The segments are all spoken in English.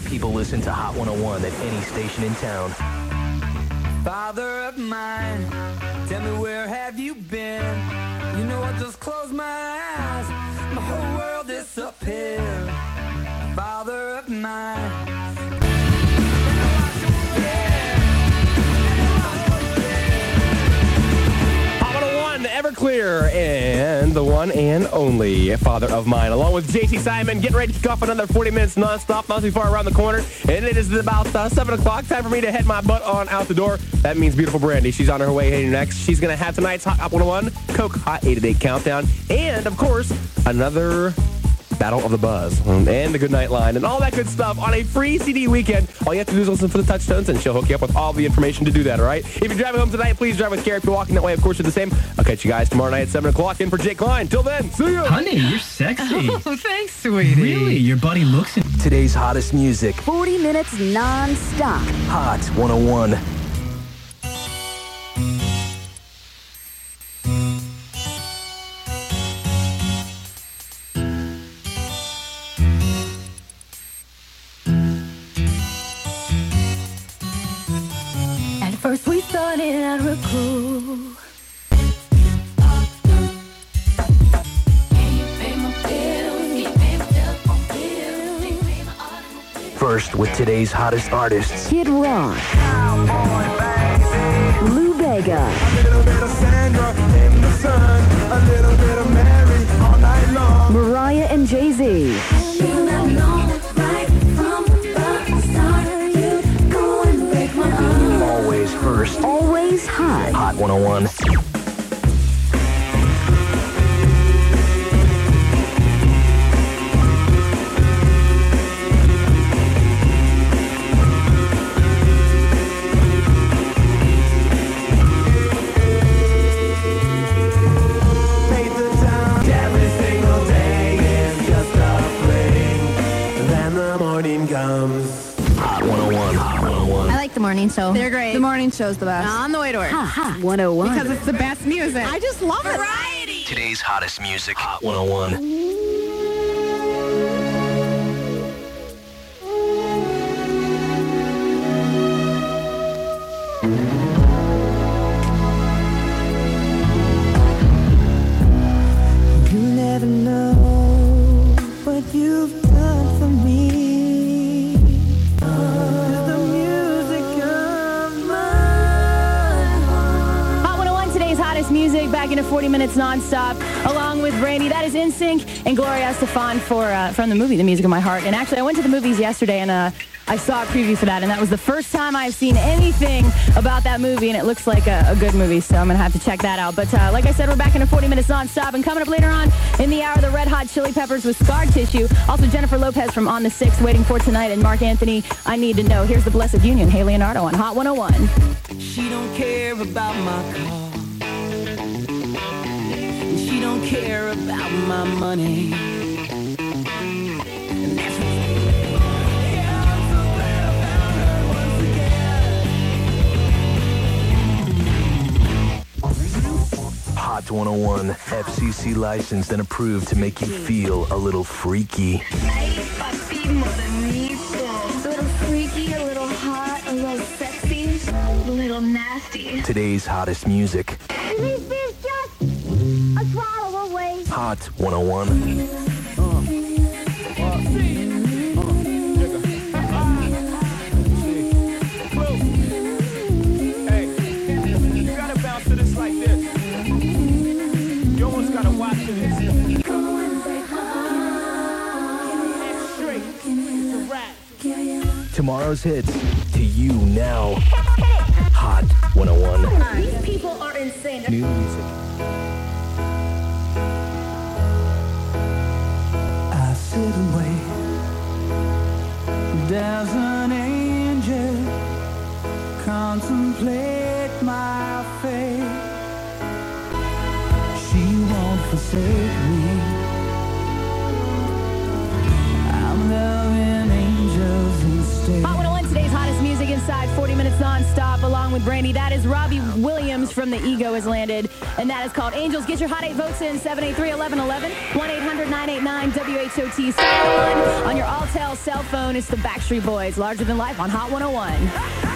more people listen to Hot 101 than any station in town. Father of mine, tell me where have you been? You know I just close my eyes, my whole world disappears. Father of mine. Hot 101, Everclear, and the one and only Father of Mine, along with JC Simon, getting ready to kick off another 40 minutes nonstop, not too far around the corner. And it is about uh, 7 o'clock. Time for me to head my butt on out the door. That means beautiful Brandy. She's on her way heading next. She's going to have tonight's Hot Hot 101 Coke Hot 8 at 8 countdown. And, of course, another Battle of the Buzz mm, and the Goodnight Line and all that good stuff on a free CD weekend. All you have to do is listen for the touchstones and she'll hook you up with all the information to do that, all right? If you're driving home tonight, please drive with care. If you're walking that way, of course, you're the same. I'll catch you guys tomorrow night at 7 o'clock in for Jake Klein. Till then, see you. Honey, you're sexy. Oh, thanks, sweetie. really? Your buddy looks in. Today's hottest music, 40 minutes non-stop. Hot 101. First we started out real cool. First, with today's hottest artists, Kid Rock. Lou Bega. Mariah and Jay-Z. 101. Morning show. They're great. The morning show's the best. On the way to work. Hot, hot 101. Because it's the best music. I just love it. Variety. Today's hottest music, Hot 101. Minutes nonstop, along with Brandy. That is NSYNC and Gloria Estefan for uh, from the movie The Music of My Heart. And actually, I went to the movies yesterday and uh, I saw a preview for that, and that was the first time I've seen anything about that movie, and it looks like a, a good movie, so I'm gonna have to check that out. But uh, like I said, we're back into 40 minutes nonstop, and coming up later on in the hour, the Red Hot Chili Peppers with Scar Tissue. Also, Jennifer Lopez from On the Six, waiting for tonight, and Marc Anthony. I need to know. Here's the Blessid Union. Hey Leonardo on Hot 101. She don't care about my car. And she don't care about my money. And that's Yeah, I'm so glad I found her once again. Hot 101, FCC licensed and approved to make you feel a little freaky. A little freaky, a little hot, a little sexy, a little nasty. Today's hottest music, Hot 101. Hey, you gotta bounce to this like this. You almost gotta watch this. Straight. It's a rap. Tomorrow's hits to you now. Hot 101. These people are insane. New music. There's an with Brandy. That is Robbie Williams from The Ego has landed, and that is called Angels. Get your Hot 8 votes in 783-1111, 1-800-989-WHOT. Star one on your Alltel cell phone. It's the Backstreet Boys, larger than life on Hot 101.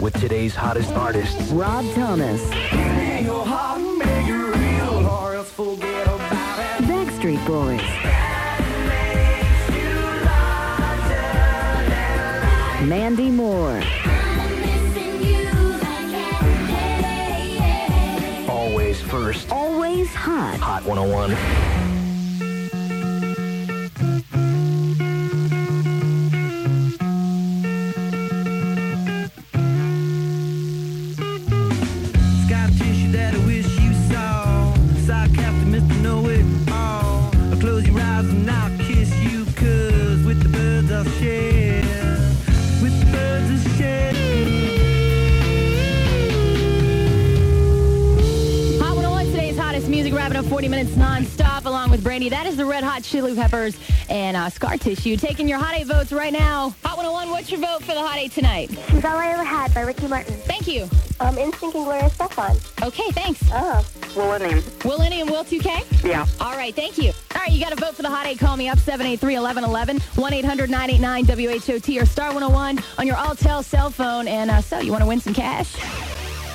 With today's hottest artists. Rob Thomas. Backstreet Boys. Mandy Moore. Always first. Always hot. Hot 101. Music, wrapping up 40 minutes non-stop along with Brandy. That is the Red Hot Chili Peppers and uh, Scar Tissue. Taking your Hot 8 votes right now. Hot 101, what's your vote for the Hot 8 tonight? She's All I Ever Had by Ricky Martin. Thank you. Um, Instinct and Gloria Stefan. Okay, thanks. Oh. Will any and Will 2K? Yeah. All right, thank you. All right, you got to vote for the Hot 8. Call me up, 783-1111, 1-800-989-WHOT or star 101 on your Alltel cell phone. And uh, so, you want to win some cash?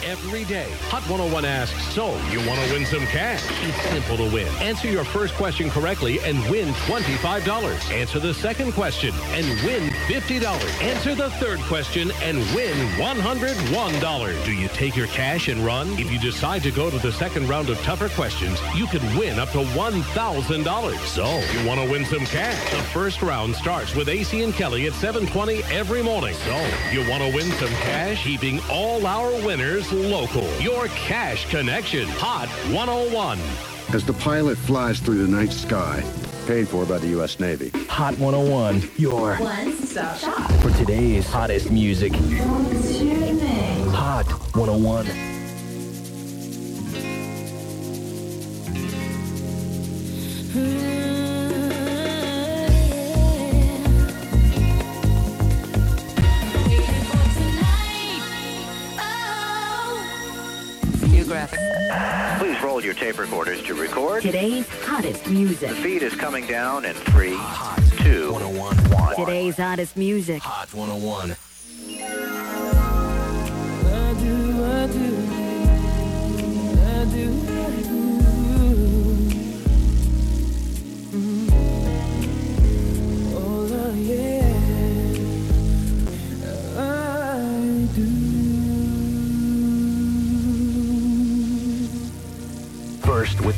Every day, Hot 101 asks, so you want to win some cash? It's simple to win. Answer your first question correctly and win $25. Answer the second question and win $50. Answer the third question and win $101. Do you take your cash and run? If you decide to go to the second round of tougher questions, you could win up to $1,000. So, you want to win some cash? The first round starts with AC and Kelly at 720 every morning. So, you want to win some cash? Keeping all our winners local. Your cash connection. Hot 101. As the pilot flies through the night sky, paid for by the U.S. Navy. Hot 101. Your One-stop shop. for today's hottest music. What's your name? Hot 101. Please roll your tape recorders to record. Today's hottest music. The feed is coming down in three, two, oh one. Today's hottest music. Hot 101. First with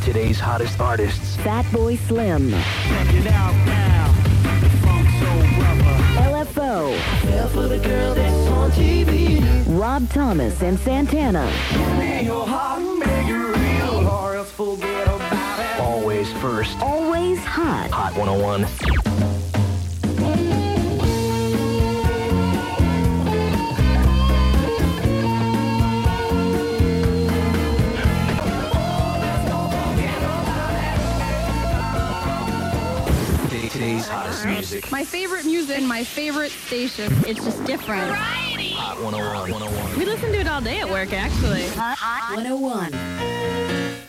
today's hottest artists. Fatboy Slim. Check it out now. Funk Soul LFO. Fell for the girl that's on TV. Rob Thomas and Santana. Your heart make it real, or else forget about it. Always first. Always hot. Hot 101. Music. My favorite music and my favorite station. It's just different. Hot 101. 101. We listen to it all day at work, actually. Hot 101.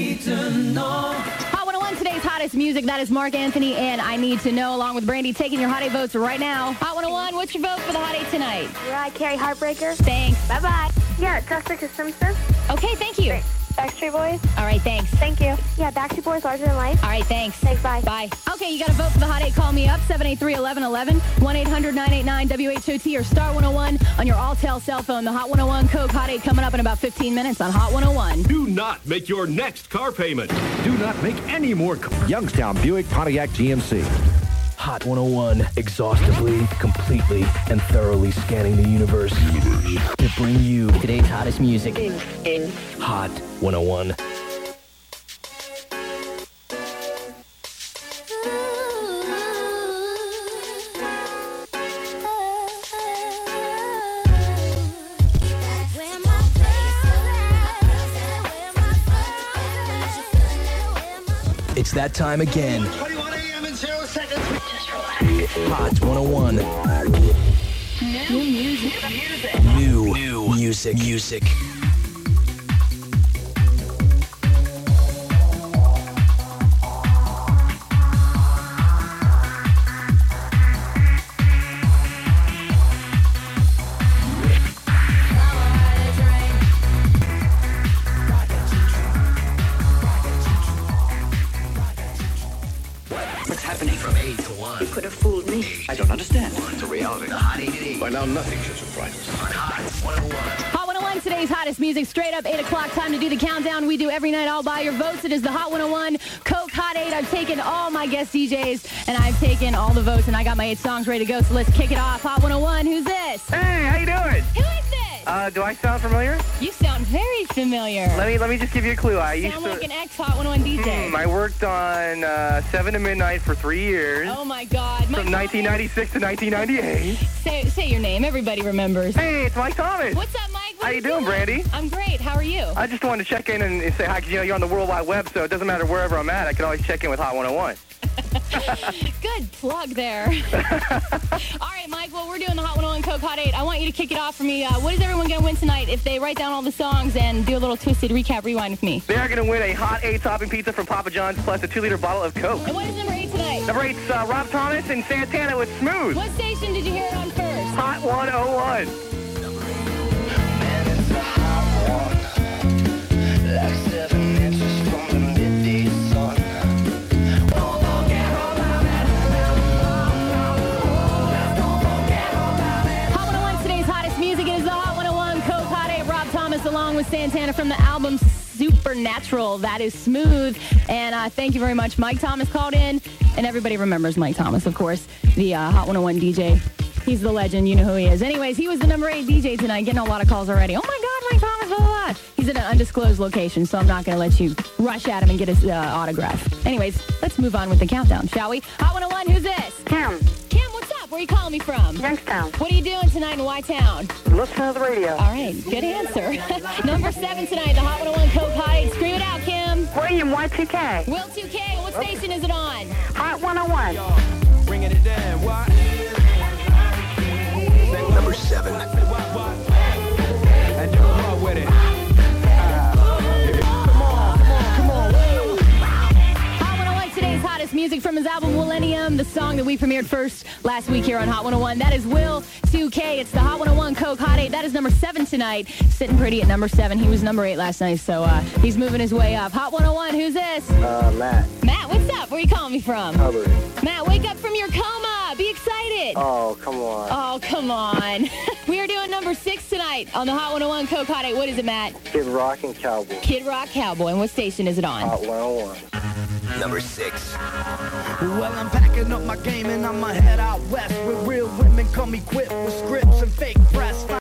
Need to know. Hot 101, today's hottest music. That is Marc Anthony and I Need to Know, along with Brandy, taking your Hot 8 votes right now. Hot 101, what's your vote for the Hot 8 tonight? Mariah Carey Heartbreaker. Thanks. Bye bye. Yeah, Jessica Simpson. Okay, thank you. Backstreet Boys. All right, thanks. Thank you. Yeah, Backstreet Boys, Larger Than Life. All right, thanks. Thanks, bye. Bye. Okay, you got to vote for the Hot 8. Call me up, 783-1111, 1-800-989-WHOT, or star 101 on your Alltel cell phone. The Hot 101 Coke Hot 8 coming up in about 15 minutes on Hot 101. Do not make your next car payment. Do not make any more. Youngstown Buick Pontiac GMC. Hot 101, exhaustively, completely, and thoroughly scanning the universe to bring you today's hottest music. Hot 101. It's that time again. Hot 101. New music. New, new music. Music. Now, nothing should surprise us. Hot 101, today's hottest music, straight up 8 o'clock. Time to do the countdown we do every night, all by your votes. It is the Hot 101 Coke Hot 8. I've taken all my guest DJs and I've taken all the votes and I got my eight songs ready to go. So let's kick it off. Hot 101, who's this? Hey, how you doing? Who is this? Uh, do I sound familiar? You sound very familiar. Let me let me just give you a clue. I used to like an ex Hot 101 DJ. Hmm, I worked on uh, Seven to Midnight for three years. Oh my God. Mike From 1996 to 1998. Say, say your name. Everybody remembers. Hey, it's Mike Thomas. What's up, Mike? What How you doing, Brandy? I'm great. How are you? I just wanted to check in and, and say hi because you know you're on the World Wide Web, so it doesn't matter wherever I'm at. I can always check in with Hot 101. Good plug there. all right, Mike. Well, we're doing the Hot 101 Coke Hot 8. I want you to kick it off for me. Uh, what is everyone going to win tonight if they write down all the songs and do a little twisted recap rewind with me? They are going to win a hot eight topping pizza from Papa John's plus a two liter bottle of Coke. And what is number 8 tonight? Number eight's uh, Rob Thomas and Santana with Smooth. What station did you hear it on first? Hot 101. With Santana from the album Supernatural. That is smooth. And uh, thank you very much. Mike Thomas called in, and everybody remembers Mike Thomas, of course, the uh, Hot 101 DJ. He's the legend. You know who he is. Anyways, he was the number eight DJ tonight, getting a lot of calls already. Oh my God, Mike Thomas, blah, blah, blah. He's at an undisclosed location, so I'm not going to let you rush at him and get his uh, autograph. Anyways, let's move on with the countdown, shall we? Hot 101, who's this? Kim. Are you calling me from? Youngstown. What are you doing tonight in Y-Town? Listen to the radio. All right, good answer. Number seven tonight, the Hot 101 Coke Hot 8. Scream it out, Kim. William, Y2K. Will 2K, what station is it on? Hot 101. Bringing it down. What? Number seven. And do what with it? Music from his album Millennium, the song that we premiered first last week here on Hot 101. That is Will 2K. It's the Hot 101 Coke Hot 8. That is number seven tonight. Sitting pretty at number seven. He was number eight last night, so uh, he's moving his way up. Hot 101, who's this? Uh, Matt. Matt, what's up? Where are you calling me from? Hubbard. Matt, wake up from your coma. Be excited. Oh, come on. Oh, come on. we are doing number six tonight on the Hot 101 Coke Hot 8. What is it, Matt? Kid Rock and Cowboy. Kid Rock Cowboy. And what station is it on? Hot 101. Number six. Well, I'm packing up my game and I'ma head out west where real women come equipped with scripts and fake press.